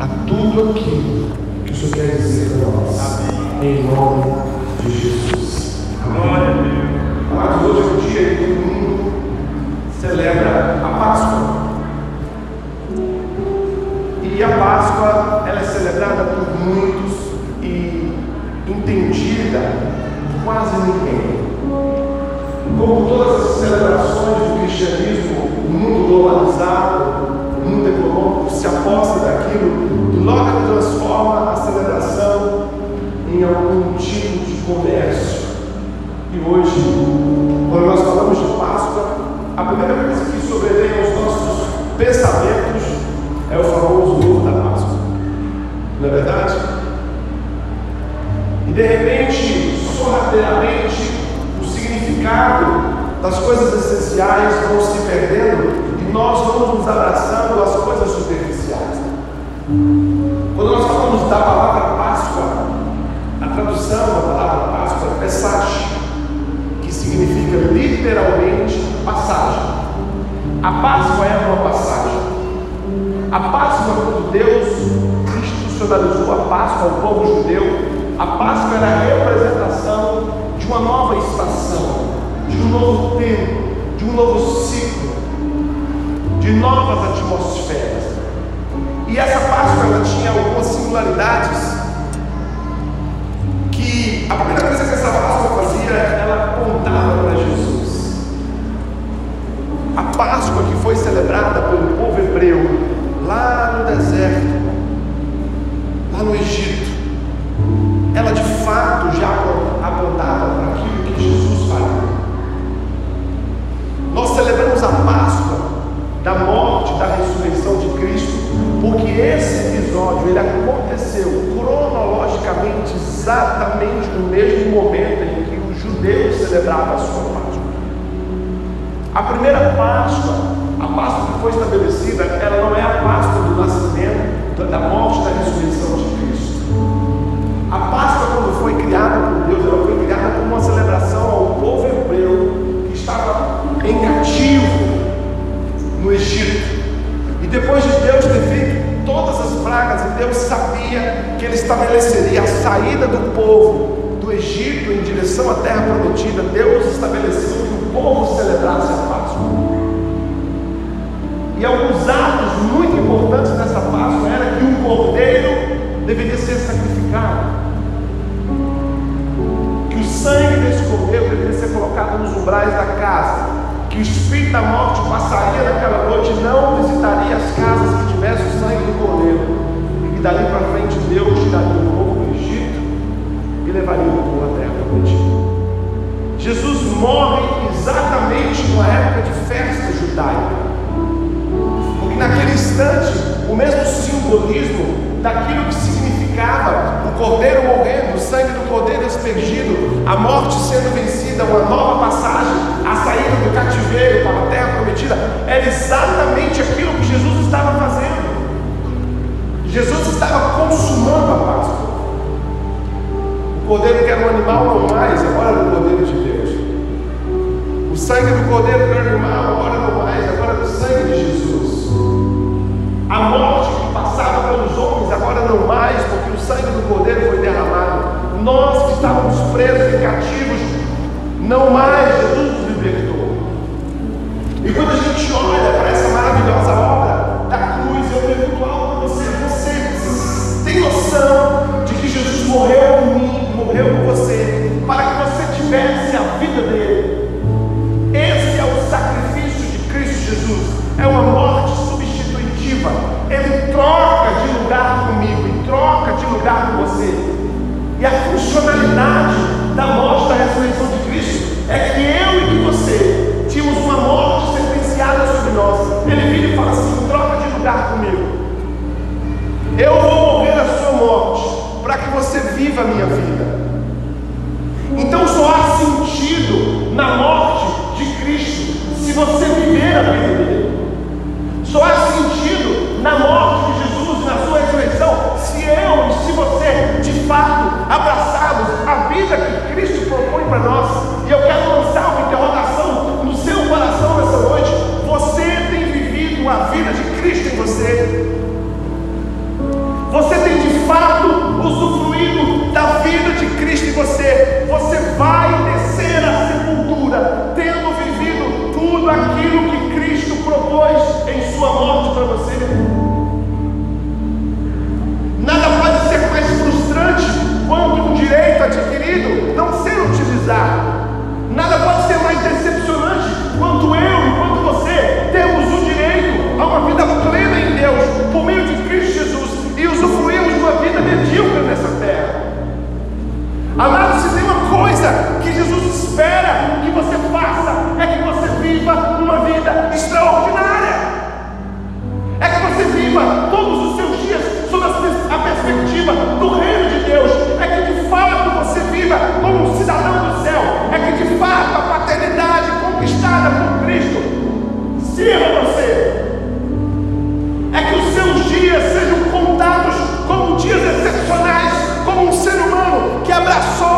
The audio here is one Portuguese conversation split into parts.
a tudo aquilo que o Senhor quer dizer para nós. Em nome de Jesus. Glória a Deus. Amados, hoje é o dia que o mundo celebra a Páscoa. E a Páscoa ela é celebrada por muitos e entendida por quase ninguém. Como todas as celebrações do cristianismo, o mundo globalizado, mundo econômico se aposta daquilo e logo transforma a celebração em algum tipo de comércio. E hoje, quando nós falamos de Páscoa, a primeira coisa que sobrevém aos nossos pensamentos é o famoso ovo da Páscoa. Não é verdade? E de repente, sorrateiramente, o significado das coisas essenciais vão se perdendo nós vamos nos abraçando às coisas superficiais. Quando nós falamos da palavra Páscoa, a tradução da palavra Páscoa é Pesach, que significa literalmente passagem. A Páscoa é uma passagem. A Páscoa, quando Deus institucionalizou a Páscoa ao povo judeu, a Páscoa era a representação de uma nova estação, de um novo tempo, de um novo ciclo, de novas atmosferas. E essa Páscoa ela tinha algumas singularidades que a primeira coisa que essa Páscoa fazia, ela apontava para Jesus. A Páscoa que foi celebrada pelo povo hebreu lá no deserto, lá no Egito, ela de fato já apontava para aquilo que Jesus faria. Nós celebramos a Páscoa da morte, da ressurreição de Cristo, porque esse episódio ele aconteceu cronologicamente exatamente no mesmo momento em que os judeus celebravam a sua Páscoa. A primeira Páscoa, a Páscoa que foi estabelecida, ela não é a Páscoa do nascimento, da morte, da ressurreição de Cristo. A Páscoa, quando foi criada por Deus, ela foi criada como uma celebração ao povo hebreu que estava em cativo no Egito. E depois de Deus ter feito todas as pragas, e Deus sabia que Ele estabeleceria a saída do povo do Egito em direção à terra prometida, Deus estabeleceu que o povo celebrasse a Páscoa. E alguns atos muito importantes nessa Páscoa era que um cordeiro deveria ser sacrificado. Que o sangue desse cordeiro deveria ser colocado nos umbrais da casa. O espírito da morte passaria naquela noite e não visitaria as casas que tivessem o sangue do cordeiro. E dali para frente Deus tiraria o povo do Egito e levaria o povo à terra prometida. Jesus morre exatamente numa época de festa judaica. Porque naquele instante, o mesmo simbolismo daquilo que significava o cordeiro morrendo, o sangue do cordeiro aspergido, a morte sendo vencida, uma nova passagem, a saída do cativeiro para a terra prometida, era exatamente aquilo que Jesus estava fazendo. Jesus estava consumando a Páscoa. O cordeiro que era um animal não mais, agora era o cordeiro de Deus. O sangue do cordeiro que era um animal, agora não mais, agora era o sangue de Jesus. A morte que passava pelos homens, agora não mais, porque o sangue do cordeiro foi derramado. Nós que estávamos presos e cativos, não mais, Jesus nos libertou. E quando a gente olha para essa maravilhosa obra da cruz, eu pergunto algo para você: você tem noção de que Jesus morreu por mim, morreu por você, para que você tivesse a vida dele? Esse é o sacrifício de Cristo Jesus, é uma morte substitutiva. Ele troca de lugar comigo e troca de lugar com você. E a funcionalidade da morte da ressurreição de Cristo é que eu e que você tínhamos uma morte sentenciada sobre nós. Ele vira e fala assim: troca de lugar comigo. Eu vou morrer a sua morte para que você viva a minha vida. Então só há sentido na morte de Cristo se você viver a vida dele. Só há sentido na morte de Jesus e na sua ressurreição se eu e se você de fato abraçarmos a vida que Cristo propõe para nós. E eu quero lançar uma interrogação no seu coração nessa noite. Você tem vivido a vida de Cristo em você? Adquirido não ser utilizado. Nada pode ser mais decepcionante quanto eu e quanto você temos o direito a uma vida plena em Deus por meio de Cristo Jesus e usufruímos de uma vida medíocre nessa terra. Amados, se tem uma coisa que Jesus espera que você faça, é que você viva uma vida extraordinária. É que você viva todos os seus dias sob a perspectiva do reino de Deus. É que de fato como um cidadão do céu. É que de fato a paternidade conquistada por Cristo sirva você. É que os seus dias sejam contados como dias excepcionais, como um ser humano que abraçou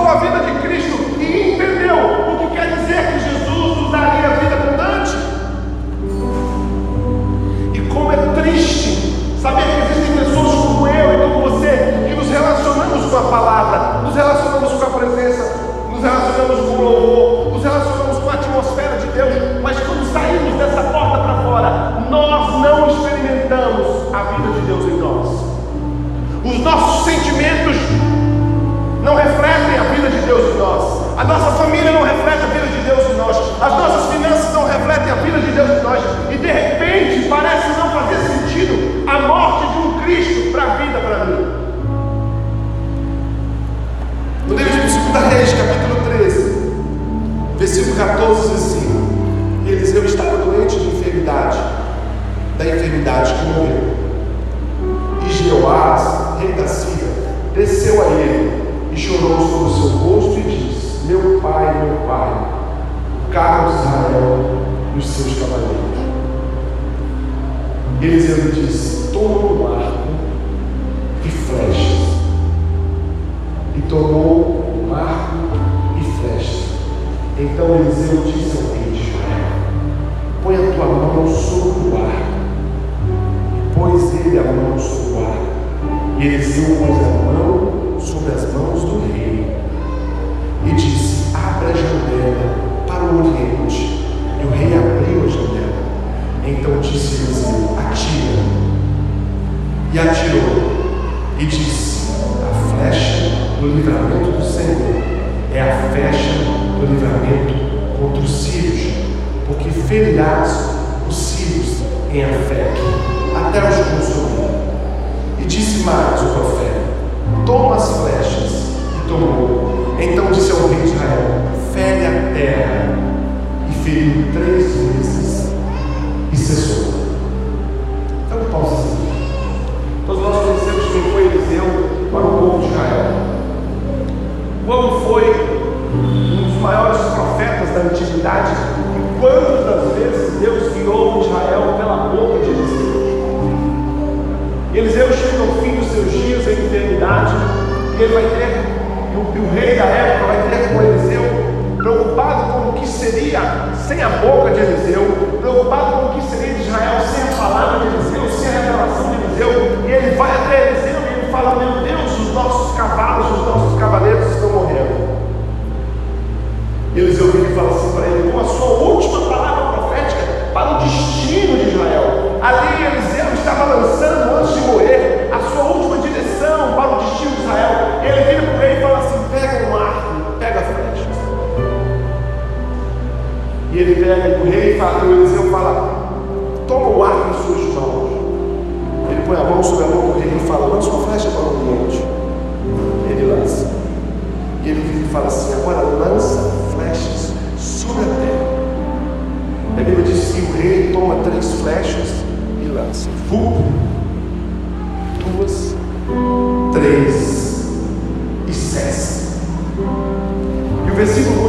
relacionamos com o louvor, nos relacionamos com a atmosfera de Deus, mas quando saímos dessa porta para fora, nós não experimentamos a vida de Deus em nós. Os nossos sentimentos não refletem a vida de Deus em nós. A nossa família não reflete a vida de Deus em nós. As nossas finanças não refletem a vida de Deus em nós. E de repente parece não fazer sentido a morte versículo 14 diz assim: Eliseu estava doente de enfermidade, da enfermidade que morreu. E Jeoás, rei da Síria, desceu a ele e chorou sobre o seu rosto e disse: Meu pai, meu pai, o carro Israel e os seus cavaleiros. Eliseu disse: Toma um arco e flechas. E tomou um arco e flechas. Então Eliseu disse ao Israel: Põe a tua mão sobre o arco. E pôs ele a mão sobre o arco. E Eliseu pôs a mão sobre as mãos do rei e disse: Abra a janela para o oriente. E o rei abriu a janela. Então disse Eliseu: Atira. E atirou. E disse: A flecha do livramento do Senhor é a flecha do livramento contra os sírios, porque ferirás os sírios em Afeque, até os consumir. E disse mais o profeta: Toma as flechas. E tomou. Então disse ao rei de Israel: Fere a terra. E feriu três vezes. E cessou. Então, pausa. Todos nós conhecemos quem foi Eliseu para o povo de Israel. Quando foi um dos maiores profetas da antiguidade, e quantas vezes Deus guiou Israel pela boca de Eliseu. Eliseu chega ao fim dos seus dias em enfermidade, e ele vai ter, e o, e o rei da época vai ter com Eliseu, preocupado com o que seria sem a boca de Eliseu, preocupado com o que seria de Israel sem a palavra de Eliseu, sem a revelação de Eliseu, e ele vai até Eliseu e ele fala: Meu Deus, os nossos cavalos, os nossos cavaleiros estão morrendo. E Eliseu vira e fala assim para ele: Com a sua última palavra profética para o destino de Israel. Ali Eliseu estava lançando antes de morrer a sua última direção para o destino de Israel. Ele vira para o rei e fala assim: pega um arco, pega flechas. E ele pega o rei e fala, o Eliseu fala: toma o arco em suas mãos. Ele põe a mão sobre a mão do rei e fala: lança uma flecha para o oriente. Ele lança. E ele fala assim: agora lança flechas sobre a terra. Bíblia diz que o rei toma três flechas e lança. Uma, duas, três e cessa. E o versículo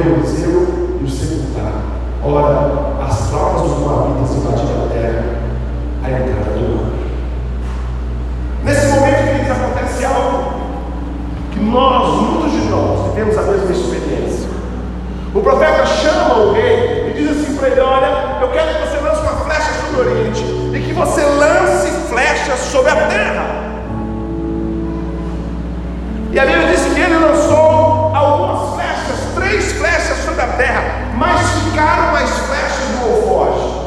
morreu, Eliseu e o sepultar Ora, as traumas dos moabitas invadiram a terra, a entrada do mar. Nesse momento, queridos, acontece algo que nós, muitos de nós, temos a mesma experiência. O profeta chama o rei e diz assim para ele: Olha, eu quero que você lance uma flecha sobre o Oriente e que você lance flechas sobre a terra. E a Bíblia diz que ele lançou terra, mas ficaram as flechas do alforge.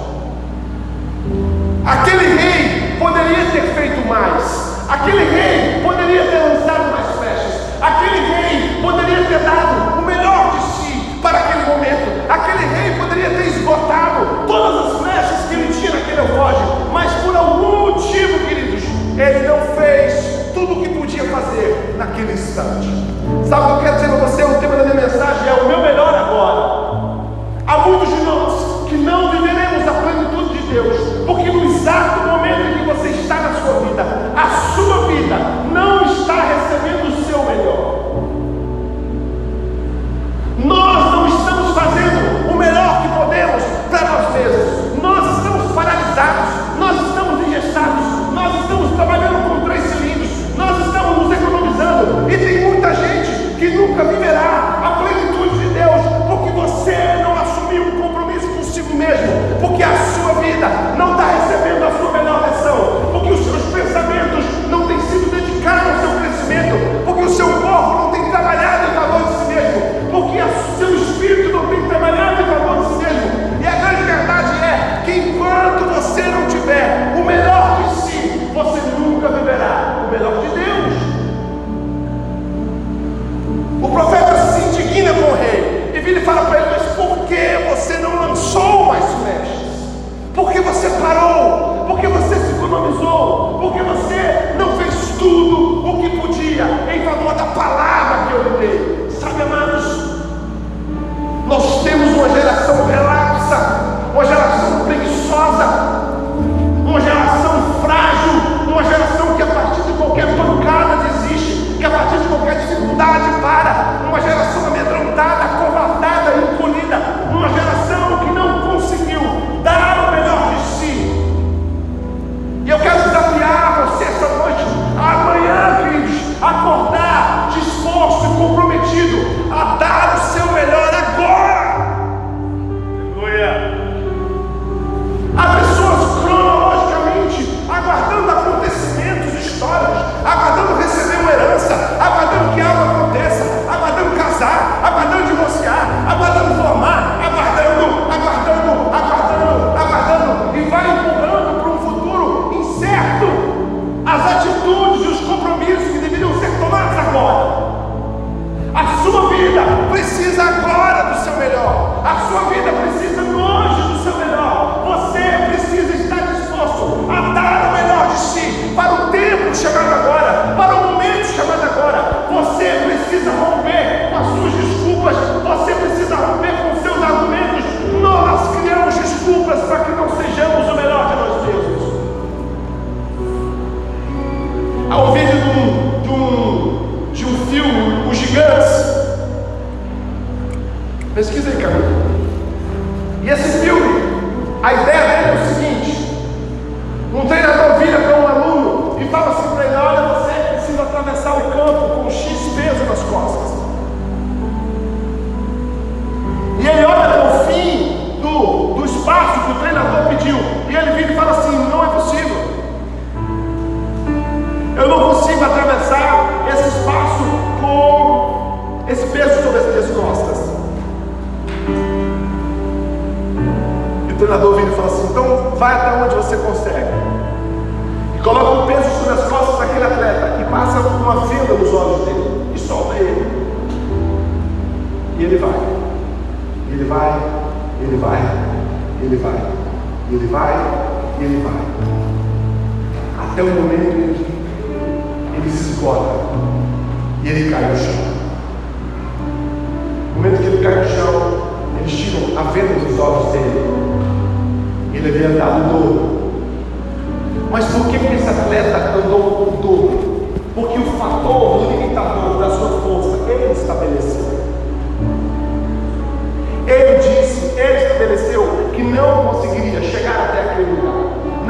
Aquele rei poderia ter feito mais. Aquele rei poderia ter lançado mais flechas. Aquele rei poderia ter dado o melhor de si para aquele momento. Aquele rei poderia ter esgotado todas as flechas que ele tinha naquele alforge. Mas por algum motivo, queridos, ele não fez tudo o que podia fazer naquele instante. Sabe o que eu quero dizer para você? O tema da minha mensagem é o meu melhor Alguns muitos de nós que não viveremos a plenitude de Deus, porque no exato momento em que você está na sua vida, a sua vida não está recebendo o seu melhor. Nós não estamos fazendo o melhor que podemos para nós mesmos. Nós estamos paralisados, nós estamos engessados, nós estamos trabalhando com três cilindros, nós estamos nos economizando. E tem muita gente que nunca viverá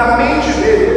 na mente dele.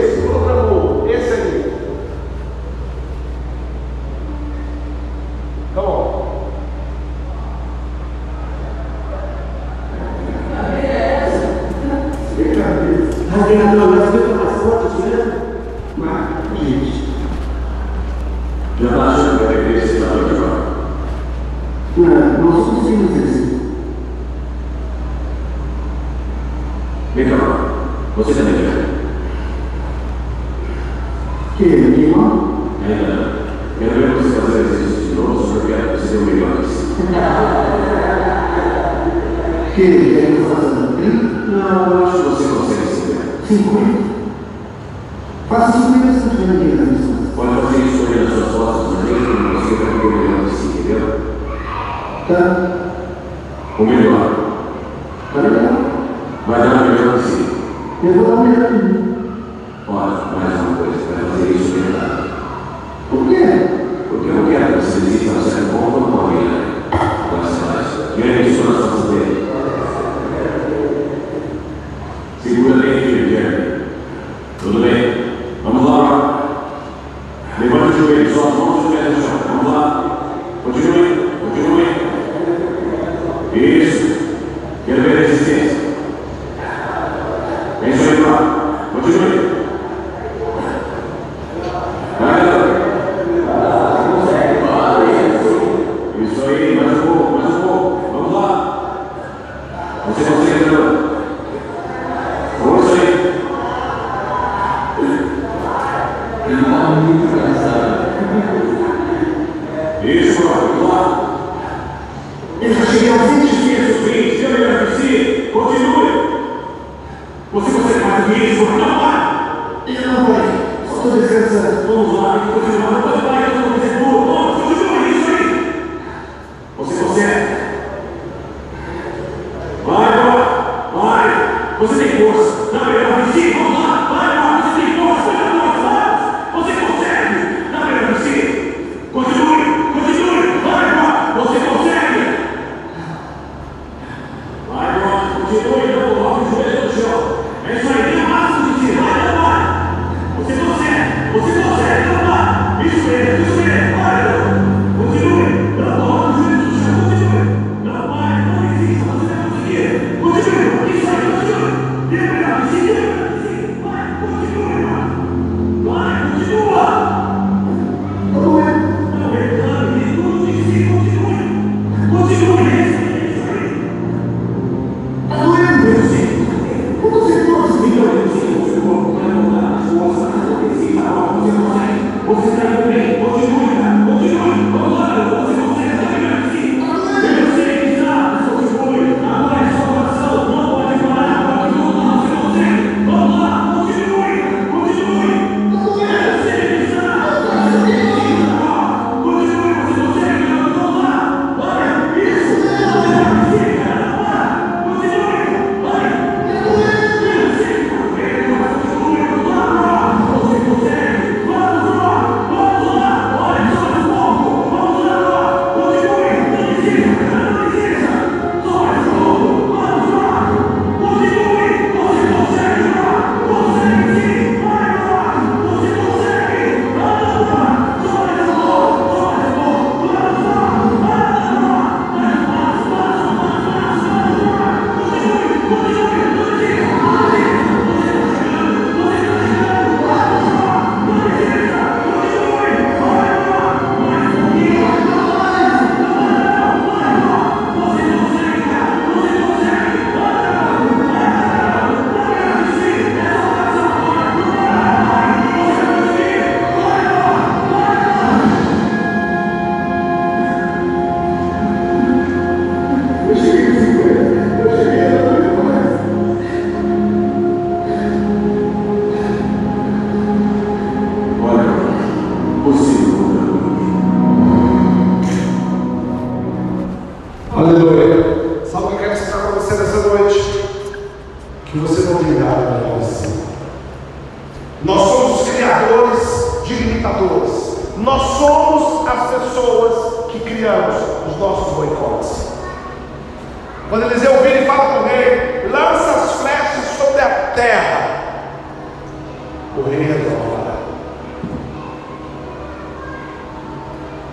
o rei Adonai.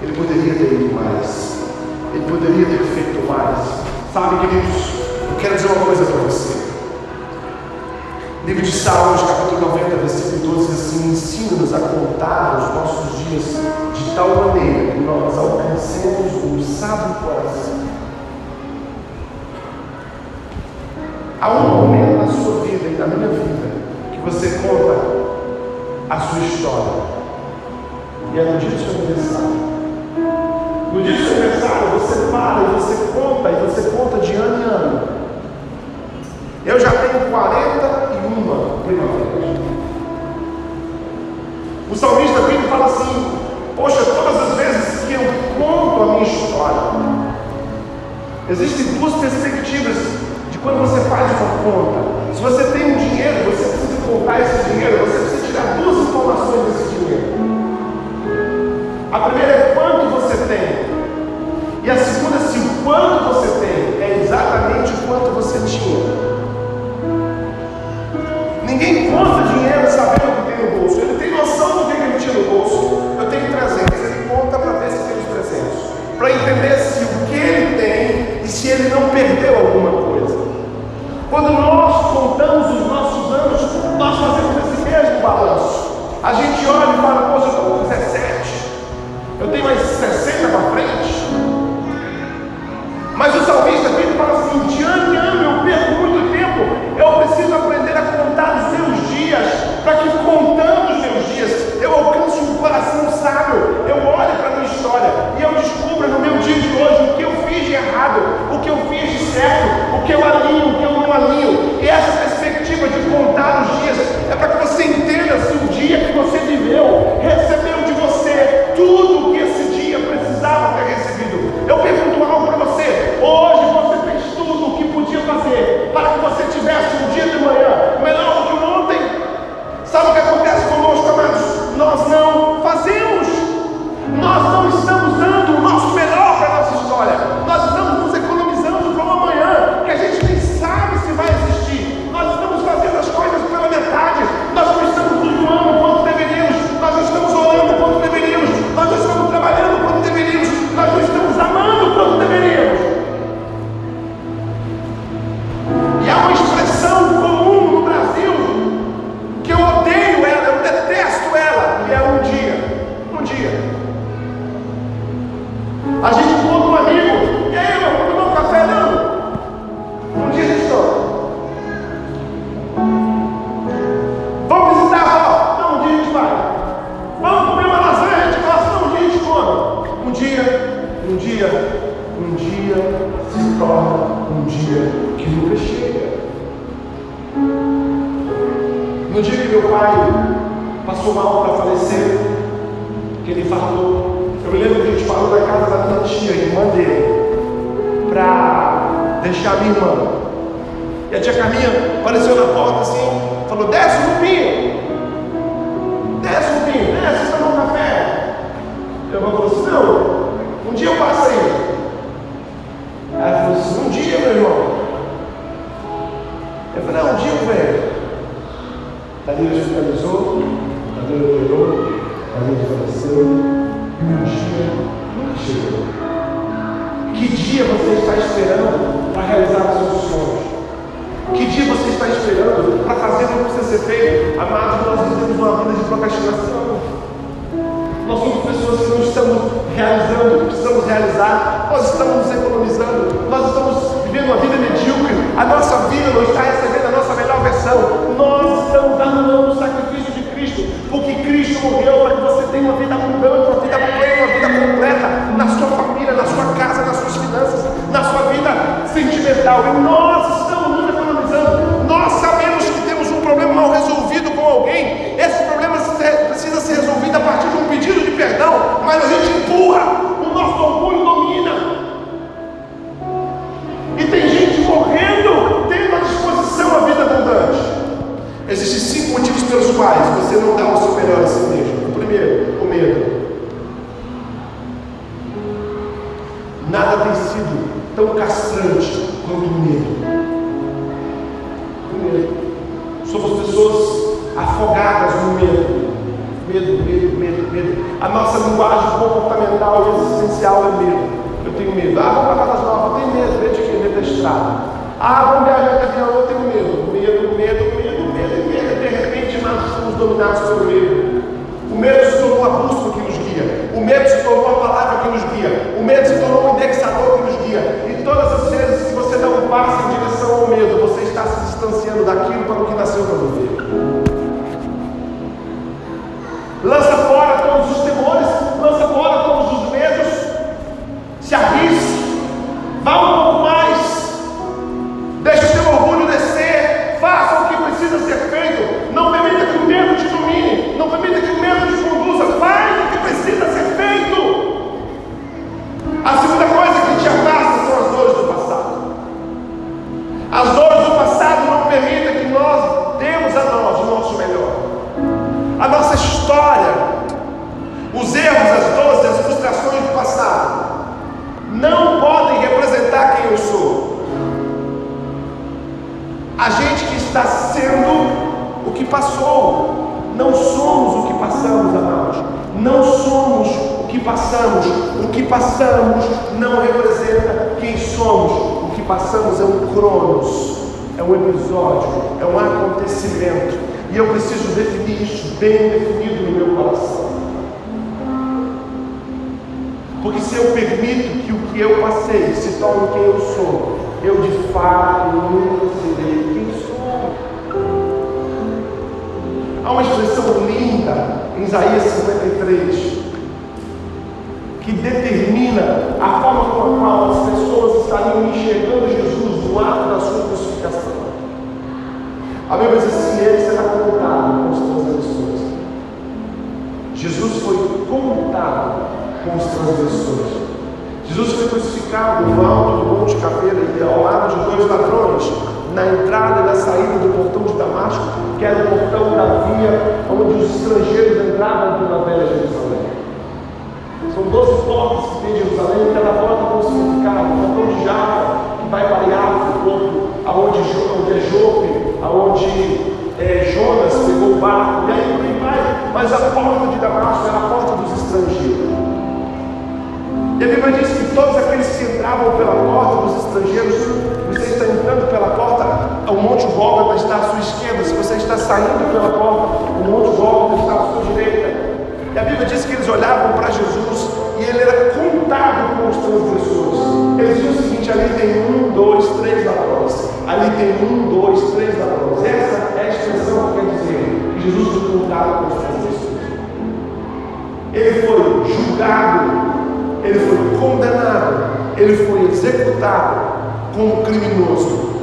Ele poderia ter ido mais. Ele poderia ter feito mais. Sabe, queridos, eu quero dizer uma coisa para você. Livro de Salmos, capítulo 90, versículo 12, assim, ensina-nos a contar os nossos dias de tal maneira que nós alcancemos um sábio coração. Há um momento na sua vida e na minha vida a sua história. E é no dia do seu aniversário. No dia do seu aniversário, você para e você conta, e você conta de ano em ano. Eu já tenho 41 primaveras. O salmista Pedro fala assim: Poxa, todas as vezes que eu conto a minha história, existem duas perspectivas de quando você faz uma conta. Se você tem um dinheiro, você precisa contar esse dinheiro, você precisa tirar duas informações desse dinheiro. A primeira é quanto você tem. E a segunda, se o quanto você tem é exatamente o quanto você tinha. Balanço. A gente olha e fala, poxa, eu estou com 17. Eu tenho mais 60 me lembro que a gente parou na casa da minha tia, irmã dele, para deixar a minha irmã. E a tia Carminha apareceu na porta assim, falou, desce Rubinho, desce Rubinho, desce, você um café. Eu falou assim, não, um dia eu passo aí. Ela falou assim, um dia, meu irmão. Eu falei, não, um dia eu venho. Tadeu hospitalizou, Tadeu operou, Tadeu faleceu, e um dia nunca chegou. Que dia você está esperando para realizar os seus sonhos? Que dia você está esperando para fazer o que precisa ser feito? Amados, nós vivemos uma vida de procrastinação. Nós somos pessoas que não estamos realizando o que precisamos realizar, nós estamos economizando, nós estamos vivendo uma vida medíocre, a nossa vida não está recebendo a nossa melhor versão, nós estamos o de Cristo, porque Cristo morreu para que você tenha uma vida abundante, uma vida plena, uma vida completa, na sua família, na sua casa, nas suas finanças, na sua vida sentimental, e nós estamos nos economizando, nós sabemos que temos um problema mal resolvido com alguém, esse problema precisa ser resolvido a partir de um pedido de perdão, mas a gente empurra, o nosso orgulho domina. E tem gente morrendo, tendo à disposição a vida abundante. Motivos pelos quais você não dá o seu melhor a si mesmo. O primeiro, o medo. Nada tem sido tão castrante quanto o medo. O medo. Somos pessoas afogadas no medo. Medo, medo, medo, medo. A nossa linguagem comportamental e existencial é medo. Eu tenho medo. Ah, vamos para casa nova. Eu tenho medo. Medo de quê? Medo da estrada. Ah, vamos viajar de avião. Eu tenho medo, medo, medo, dominados pelo medo. O medo se tornou a bússola que nos guia. O medo se tornou a palavra que nos guia. O medo se tornou o indexador que nos guia. E todas as vezes que você dá um passo em direção ao medo, você está se distanciando daquilo para o que nasceu para viver. Lança fato nunca serei quem sou. Há uma expressão linda em Isaías 53 que determina a forma com a qual as pessoas estariam enxergando Jesus no ato da sua crucificação. A Bíblia diz assim: Ele será contado com as transgressões. Jesus foi contado com os transgressores. Jesus foi crucificado no alto do Monte Caveira e ao lado de dois ladrões, na entrada e na saída do portão de Damasco, que era o portão da via onde os estrangeiros entravam pela velha Jerusalém. São 12 portas que tem Jerusalém, e cada porta com significado. O portão de Java, que vai para Iafo, o porto aonde, onde é Jope, aonde é, Jonas pegou o barco, e aí por aí vai. Mas a porta de Damasco era a porta dos estrangeiros. E a Bíblia diz que todos aqueles que entravam pela porta dos estrangeiros, você está entrando pela porta, o Monte Gólgota está à sua esquerda, se você está saindo pela porta, o Monte Gólgota está à sua direita. E a Bíblia diz que eles olhavam para Jesus e ele era contado com os transgressores. Eles diziam o seguinte: ali tem um, dois, três ladrões. Ali tem um, dois, três ladrões. Essa é a expressão que quer dizer que Jesus foi contado com os transgressores. Ele foi julgado, ele foi condenado, ele foi executado como criminoso.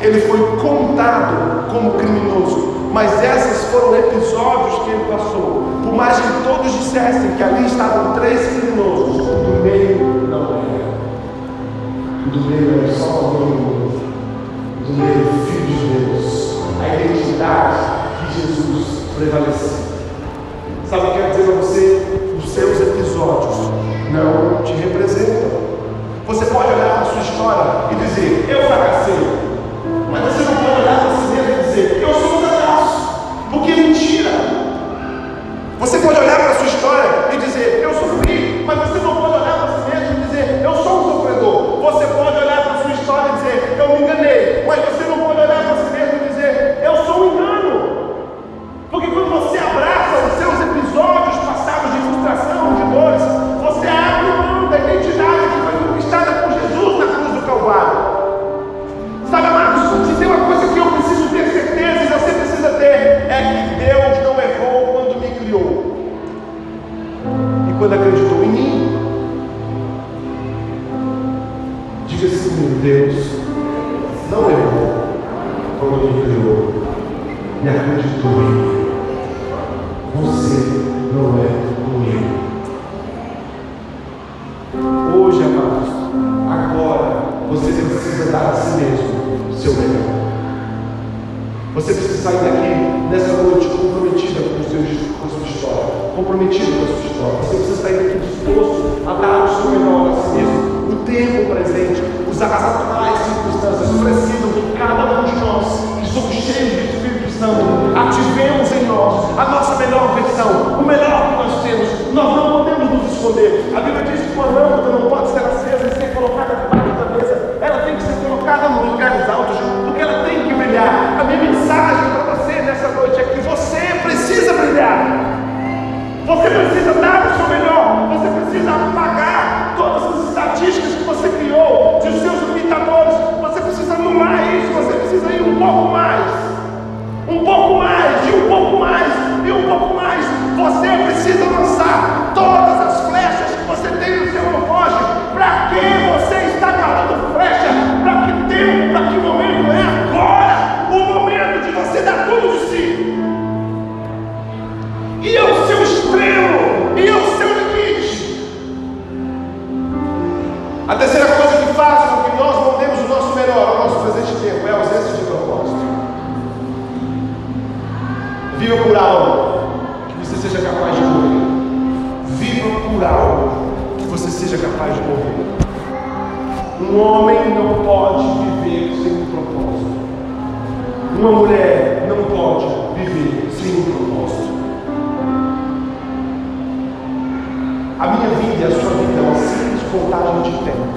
Ele foi contado como criminoso. Mas esses foram episódios que ele passou. Por mais que todos dissessem que ali estavam três criminosos, do meio não era. Do meio era só alguém do meio filho de Deus. A identidade que Jesus prevalecia. Sabe o que eu quero dizer para você? Os seus episódios não te representam. Você pode olhar para a sua história e dizer, eu fracassei. Mas você não pode olhar para si mesmo e dizer, eu sou um fracasso. Porque é mentira. Você pode olhar para a sua história esconder. A Bíblia diz que uma lâmpada não pode ser acesa e ser colocada debaixo da mesa. Ela tem que ser colocada nos lugares altos, porque ela tem que brilhar. A minha mensagem para você nessa noite é que você precisa brilhar. Você precisa dar o seu melhor. Você precisa apagar todas as estatísticas que você criou de seus limitadores. Você precisa anular isso. Você precisa ir um pouco mais. Um pouco mais, e um pouco mais, e um pouco mais. Você precisa lançar todas as flechas que você tem no seu relógio. Para que você está guardando flecha? Para que tempo? Para que momento? É agora o momento de você dar tudo de si. E é o seu extremo, e é o seu limite. A terceira coisa que faz com que nós não o nosso melhor ao nosso presente tempo é a ausência de propósito. Viva por algo por algo que você seja capaz de morrer. Um homem não pode viver sem um propósito. Uma mulher não pode viver sem um propósito. A minha vida e a sua vida é uma simples contagem de tempo.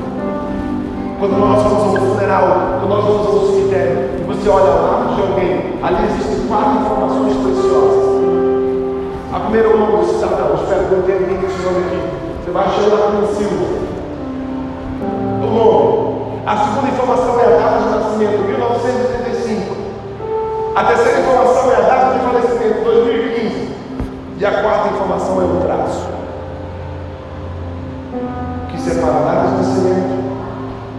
Quando nós vamos ao funeral, quando nós vamos ao cemitério, e você olha lá de alguém, ali existem quatro informações preciosas primeiro nome de Satanás. Espero que eu tenha ninguém esse nome aqui. Você vai achando lá no símbolo. O nome. A segunda informação é a data de nascimento, 1935. A terceira informação é a data de falecimento, 2015. E a quarta informação é o traço. Que separa a data de nascimento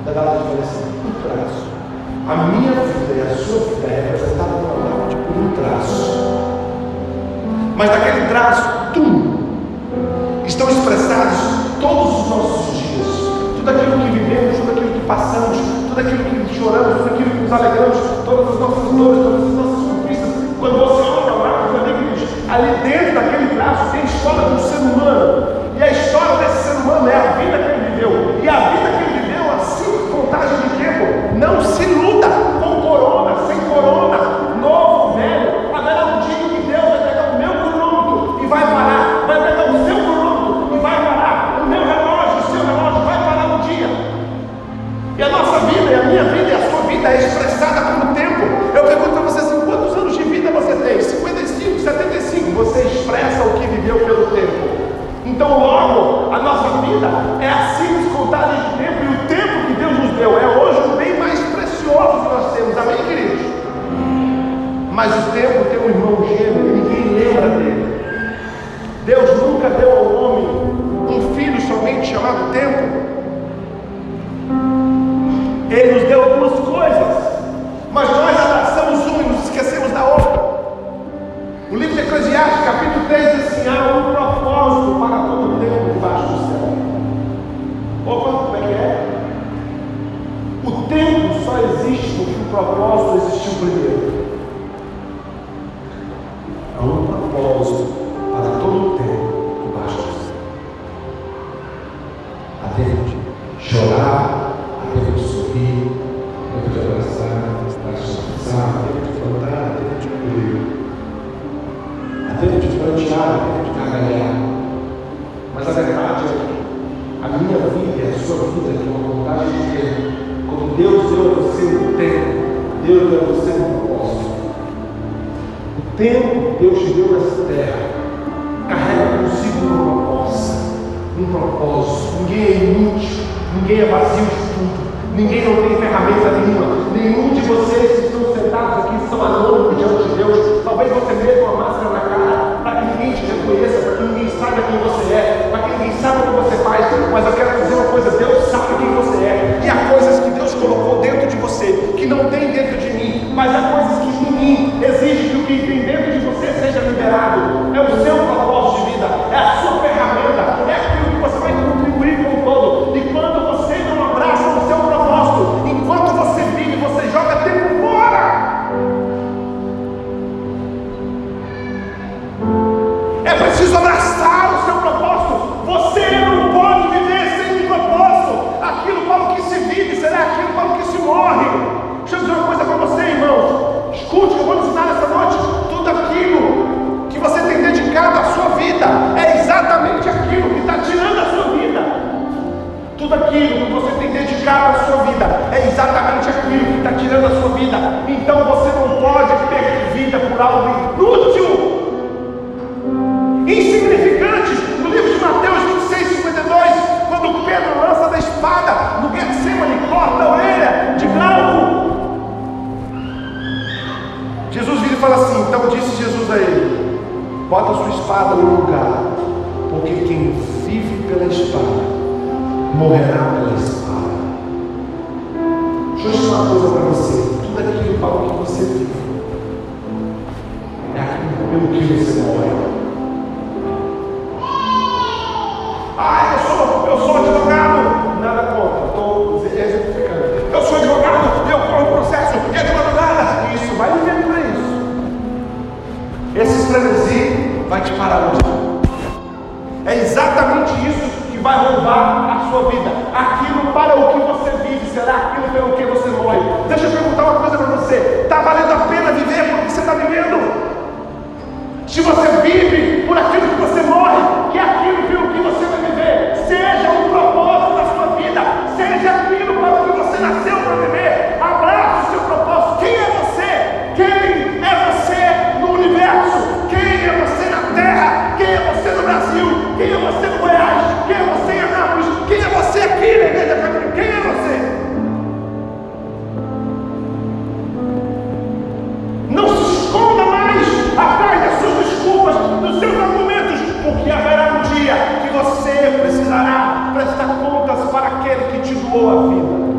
da data de falecimento. O traço. A minha vida e a sua vida é representada por tipo, um traço. Mas naquele traço, tu, estão expressados todos os nossos dias. Tudo aquilo que vivemos, tudo aquilo que passamos, tudo aquilo que choramos, tudo aquilo que nos alegramos, todas as nossas dores, todas as nossas conquistas. Quando você olha lá, você vê que ali dentro daquele traço tem a história de um ser humano. E a história desse ser humano é a vida que ele viveu. E a vida que ele viveu, assim, contagem de tempo, não se luta. é hoje o bem mais precioso que nós temos, amém, igreja? Mas o tempo tem um irmão gêmeo, ninguém lembra dele. Deus nunca deu ao homem um filho somente chamado tempo, tempo só existe porque o propósito existiu primeiro. Há um propósito espada no você precisará prestar contas para aquele que te doou a vida.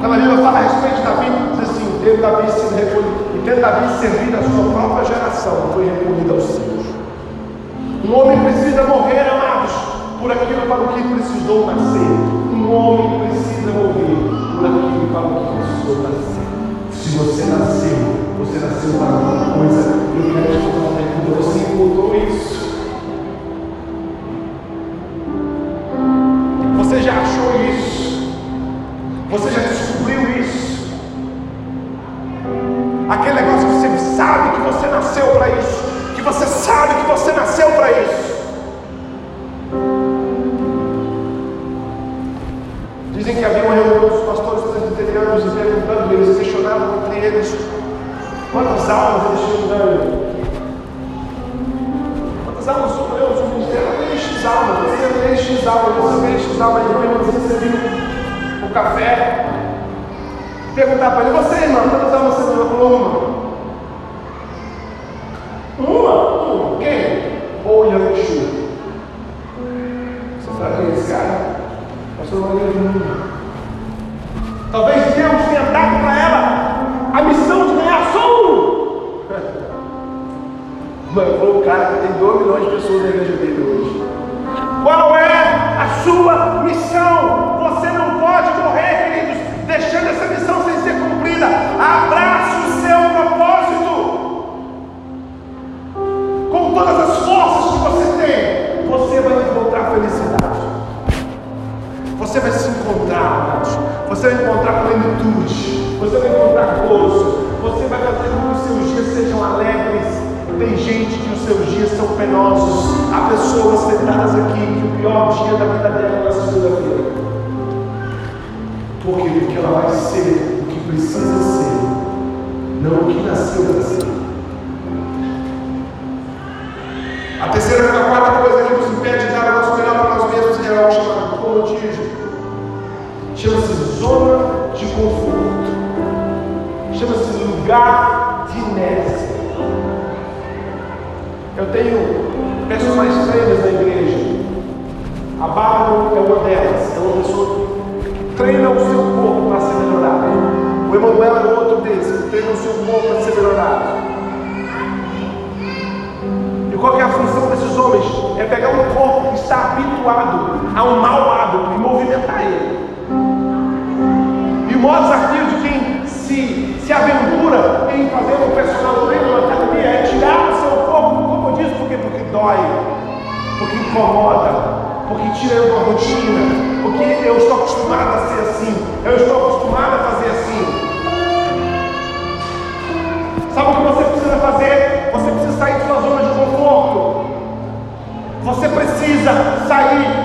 Quando a Bíblia fala a respeito de Davi, diz assim: teve Davi sido recolhido, e teve Davi servido a sua própria geração, foi recolhido aos seus. Um homem precisa morrer, amados, por aquilo para o que precisou nascer. Um homem precisa morrer por aquilo para o que precisou nascer. Se você nasceu, você nasceu para alguma coisa, eu quero te contar uma pergunta, você encontrou isso? Você já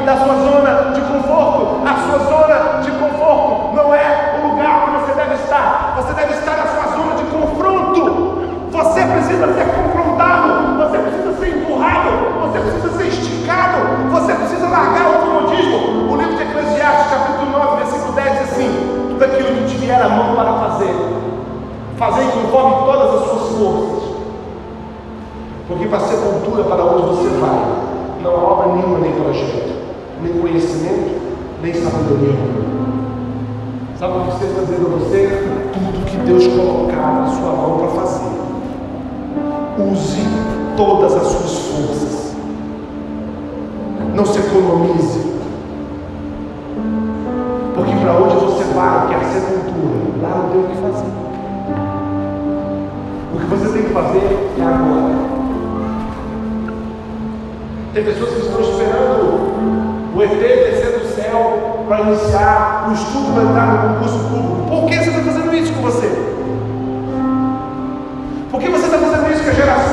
da sua zona de conforto. A sua zona de conforto não é o lugar onde você deve estar. Você deve estar na sua zona de confronto. Você precisa ser confrontado, você precisa ser empurrado, você precisa ser esticado, você precisa largar o comodismo. O livro de Eclesiastes, capítulo 9, versículo 10 diz assim: tudo aquilo que te vier a mão para fazer, fazer conforme todas as suas forças. Porque para ser sepultura para onde você vai, não há obra nenhuma nem projeto nem conhecimento, nem sabedoria. Sabe o que você está dizendo a você? Tudo que Deus colocar na sua mão para fazer, use todas as suas forças. Não se economize. Porque para onde você vai, quer ser cultura, lá não tem o que fazer. O que você tem que fazer é agora. Tem pessoas que estão esperando poder descer do céu para iniciar o estudo para entrar no concurso público. Por que você está fazendo isso com você? Por que você está fazendo isso com a geração?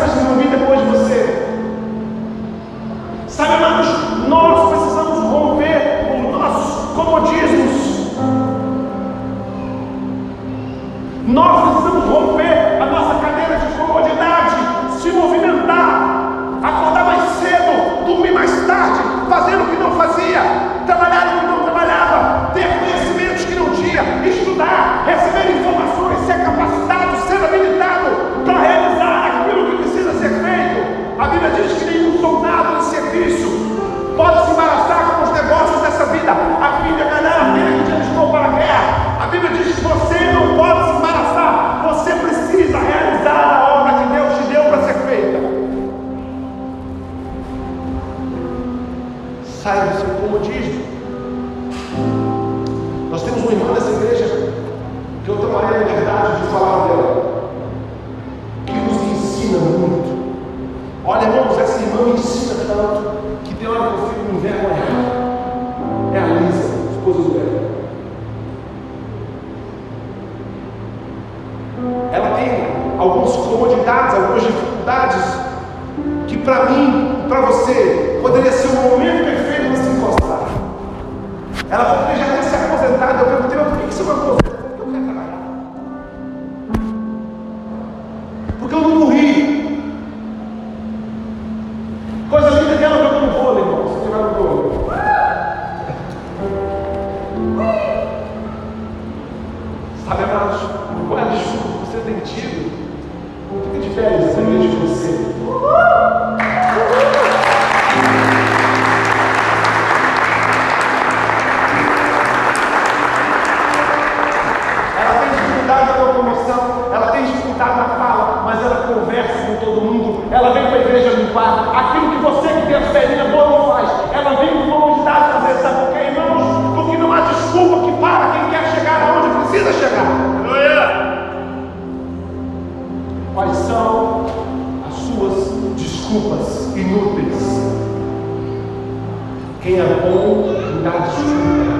Quem é bom dá desculpa.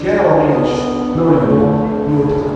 Geralmente não é bom em é outro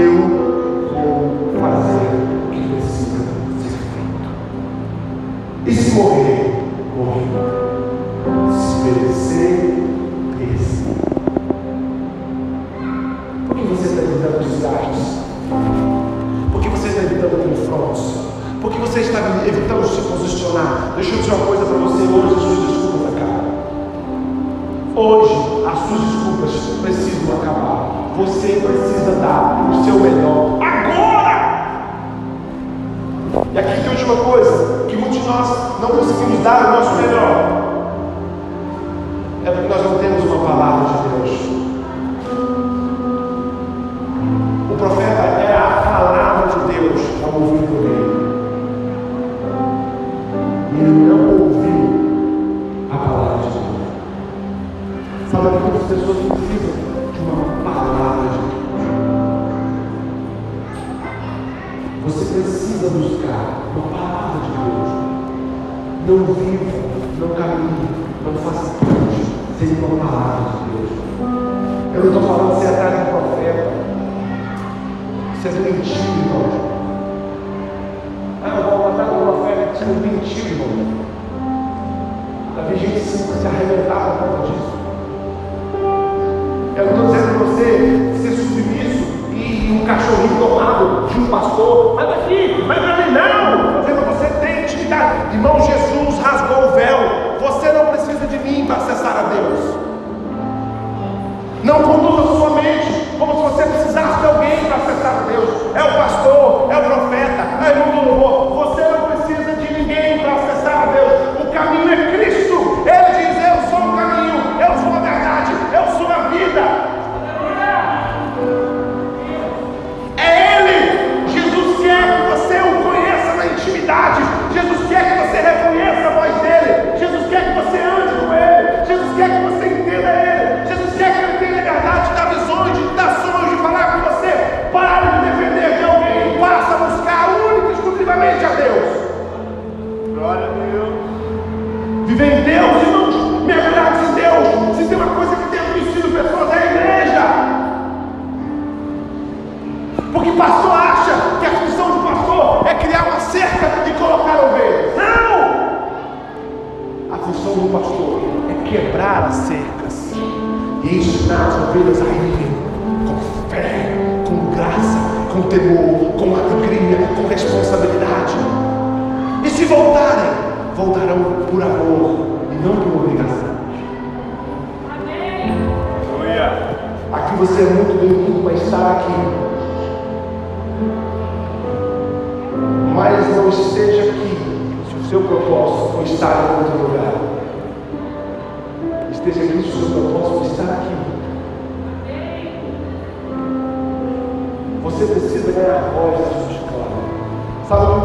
eu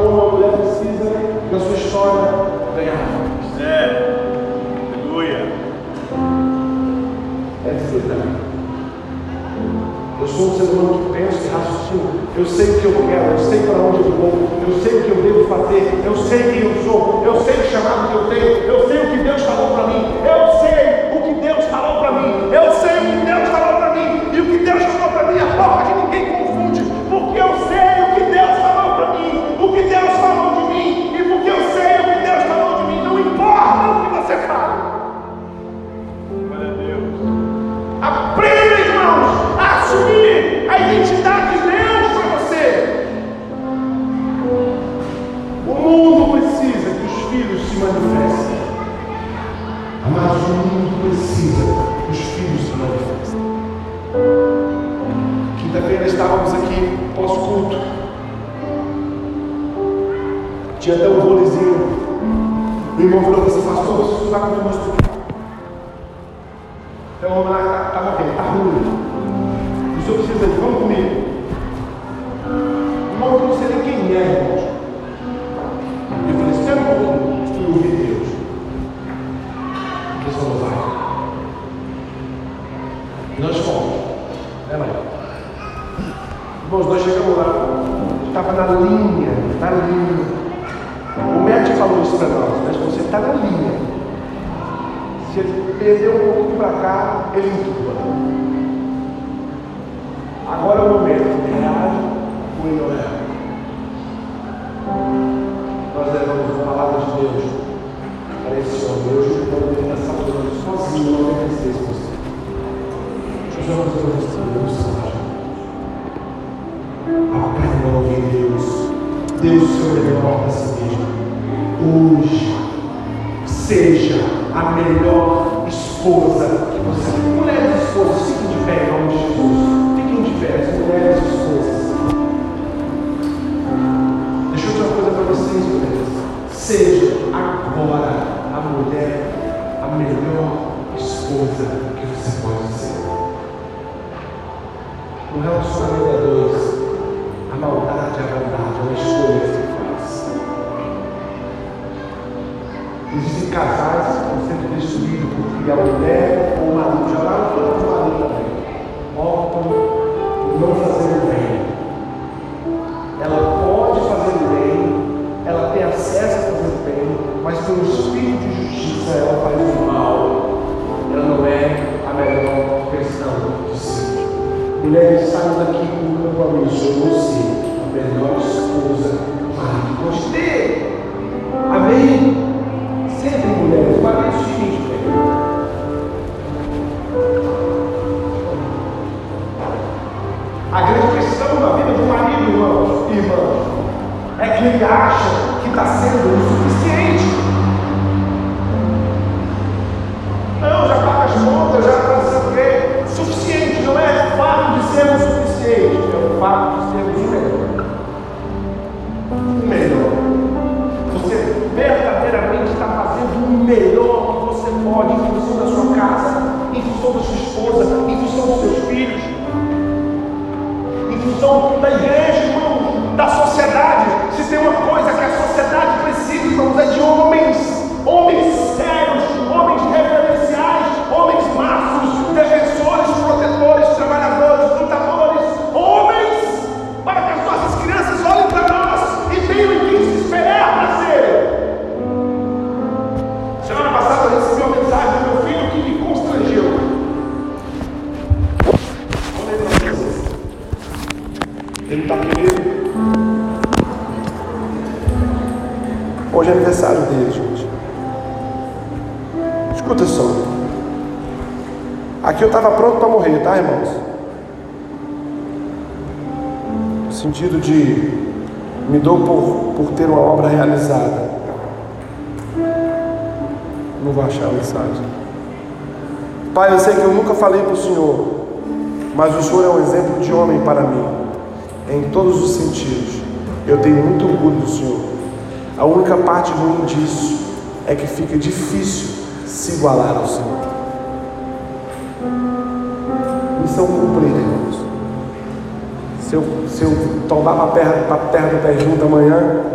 Sabe o que uma mulher precisa na sua história? Ganhar. É. Aleluia. É dizer também. Eu sou um ser humano que pensa e raciocina. Eu sei o que eu quero, eu sei para onde eu vou, eu sei o que eu devo fazer, eu sei quem eu sou, eu sei o chamado que eu tenho, eu sei o que Deus falou para mim, eu sei o que Deus falou para mim, eu sei o que Deus falou para mim, e o que Deus falou para mim, a porta que Tinha até um rolezinho. O irmão falou assim, pastor, você vai comer umas então homem lá estava vendo, está ruim. O senhor precisa de, vamos comigo. Irmão, eu não sei nem quem é, irmãos. Eu falei, espera um pouquinho, fui ouvir Deus. Ele falou, vai. E nós fomos. É, mãe? Irmãos, nós chegamos lá, estava na linha, na linha. Para nós, mas você está na linha. Se ele perder um pouquinho para cá, ele entuba. Agora é o momento, reage ou ele reage. Nós levamos a palavra de Deus para esse homem. Hoje o dele está salvando sozinho, não obedecer esse você. Os homens não recebem mensagem. A carne não ouvir Deus. Deus o seu melhor para si mesmo. Hoje, seja a melhor esposa que você. Mulheres esposas, fiquem de pé em nome de Jesus. Fiquem de pé, as mulheres esposas. Deixa eu dizer uma coisa para vocês, mulheres. Seja agora a mulher, a melhor esposa que você pode ser. No relacionamento a dois, espírito e é a mulher ou o marido, já lá falando de marido também, optam por não fazer o bem. Ela pode fazer o bem, ela tem acesso a fazer o bem, mas pelo espírito de justiça ela faz o mal. Ela não é a melhor versão de si. Mulheres, saiam daqui com um compromisso, você, a melhor esposa, marido. Gostei! Função da sua esposa, em função dos seus filhos, em função da igreja, irmão, da sociedade. Se tem uma coisa que a sociedade precisa, irmãos, é de homens, eu estava pronto para morrer, tá, irmãos? No sentido de me dou por, por ter uma obra realizada. Não vou achar a mensagem. Pai, eu sei que eu nunca falei para o Senhor, mas o Senhor é um exemplo de homem para mim, em todos os sentidos. Eu tenho muito orgulho do Senhor. A única parte ruim disso é que fica difícil se igualar ao Senhor. Missão cumprida, irmãos. Se eu, se eu tomar para a terra do pé junto amanhã,